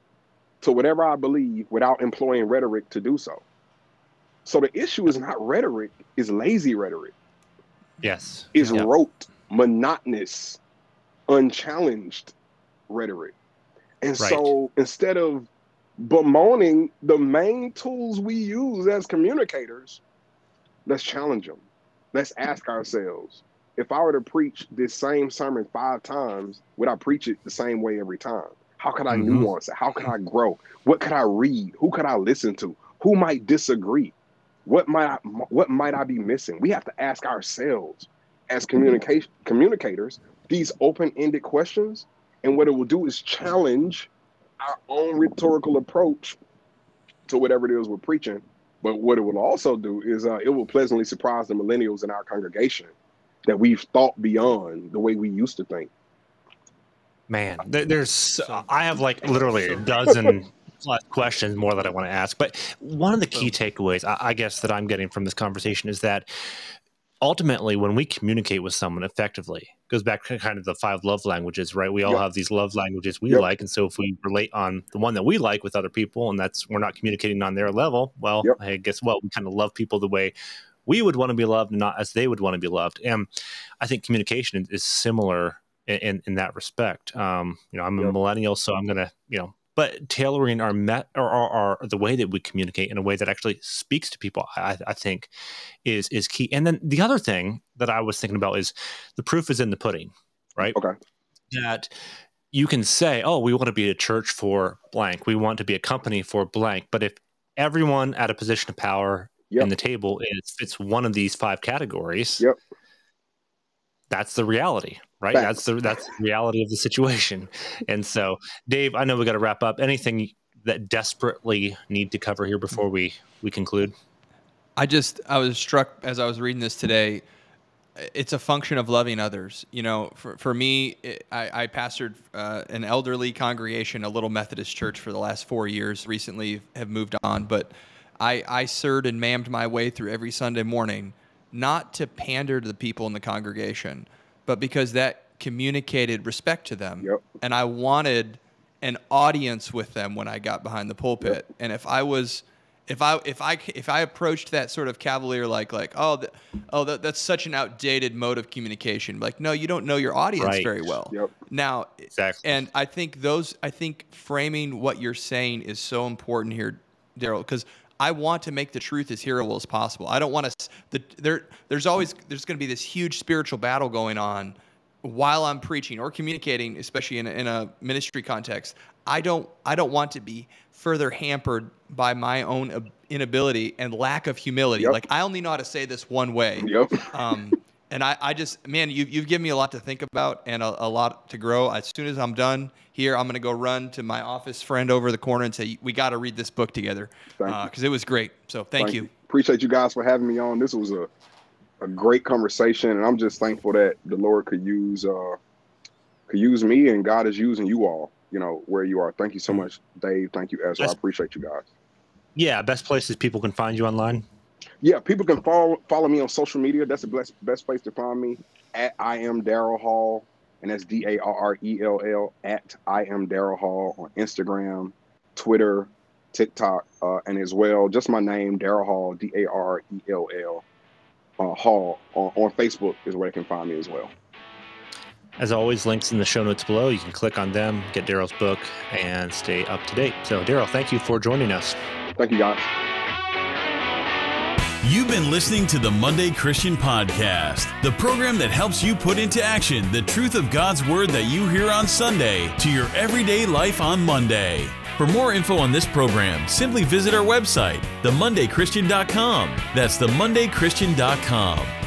to whatever I believe without employing rhetoric to do so. So the issue is not rhetoric, is lazy rhetoric. Yes. Is rote, monotonous, unchallenged rhetoric. And Right. so instead of bemoaning the main tools we use as communicators, let's challenge them. Let's ask ourselves if I were to preach this same sermon five times, would I preach it the same way every time? How could I Mhm. nuance it? How could I grow? What could I read? Who could I listen to? Who might disagree? What might I, what might I be missing? We have to ask ourselves as communication communicators these open-ended questions, and what it will do is challenge our own rhetorical approach to whatever it is we're preaching. But what it will also do is uh, it will pleasantly surprise the millennials in our congregation that we've thought beyond the way we used to think. Man, there's I have like literally a dozen plus questions more that I want to ask. But one of the key takeaways I, I guess that I'm getting from this conversation is that ultimately when we communicate with someone effectively goes back to kind of the five love languages right we all Yep. have these love languages we Yep. like and so if we relate on the one that we like with other people and that's we're not communicating on their level well Yep. hey guess what we kind of love people the way we would want to be loved not as they would want to be loved and i think communication is similar in, in, in that respect um, you know i'm a millennial so i'm gonna you know but tailoring our met or, or the way that we communicate in a way that actually speaks to people I, I think is is key and then the other thing that i was thinking about is the proof is in the pudding right Okay. that you can say oh we want to be a church for blank we want to be a company for blank but if everyone at a position of power Yep. in the table is fits one of these five categories Yep. That's the reality right Facts. that's the that's the reality of the situation and so dave i know we got to wrap up anything that desperately need to cover here before we we conclude I just I was struck as I was reading this today. It's a function of loving others. You know, for, for me, it, I, I pastored uh, an elderly congregation, a little Methodist church, for the last four years. Recently, have moved on, but I I served and mammed my way through every Sunday morning, not to pander to the people in the congregation, but because that communicated respect to them, Yep. and I wanted an audience with them when I got behind the pulpit. And if I was if I if I if I approached that sort of cavalier like like oh th- oh that, that's such an outdated mode of communication like no you don't know your audience Right. very well Yep. now Exactly. and I think those I think framing what you're saying is so important here Darrell because I want to make the truth as hearable as possible I don't want to the there there's always there's going to be this huge spiritual battle going on while I'm preaching or communicating especially in a, in a ministry context I don't I don't want to be further hampered by my own inability and lack of humility Yep. like I only know how to say this one way Yep. um, and I, I just, man, you've, you've given me a lot to think about and a, a lot to grow. As soon as I'm done here, I'm going to go run to my office friend over the corner and say, we got to read this book together Thank you. because it was great. So thank, you. Appreciate you guys for having me on. This was a, a great conversation, and I'm just thankful that the Lord could use uh, could use me, and God is using you all. You know where you are. Thank you so much, Dave. Thank you, Ezra. I appreciate you guys. yeah best places people can find you online Yeah, people can follow follow me on social media. That's the best best place to find me at I am Darrell Hall, and that's D A R R E L L at I am Darrell Hall on Instagram, Twitter, TikTok, uh, and as well just my name Darrell Hall D A R E L L uh, Hall on, on Facebook is where they can find me as well. As always, links in the show notes below. You can click on them, get Darrell's book, and stay up to date. So, Darrell, thank you for joining us. Thank you guys. You've been listening to the Monday Christian Podcast, the program that helps you put into action the truth of God's Word that you hear on Sunday to your everyday life on Monday. For more info on this program, simply visit our website, themondaychristian.com. That's themondaychristian.com.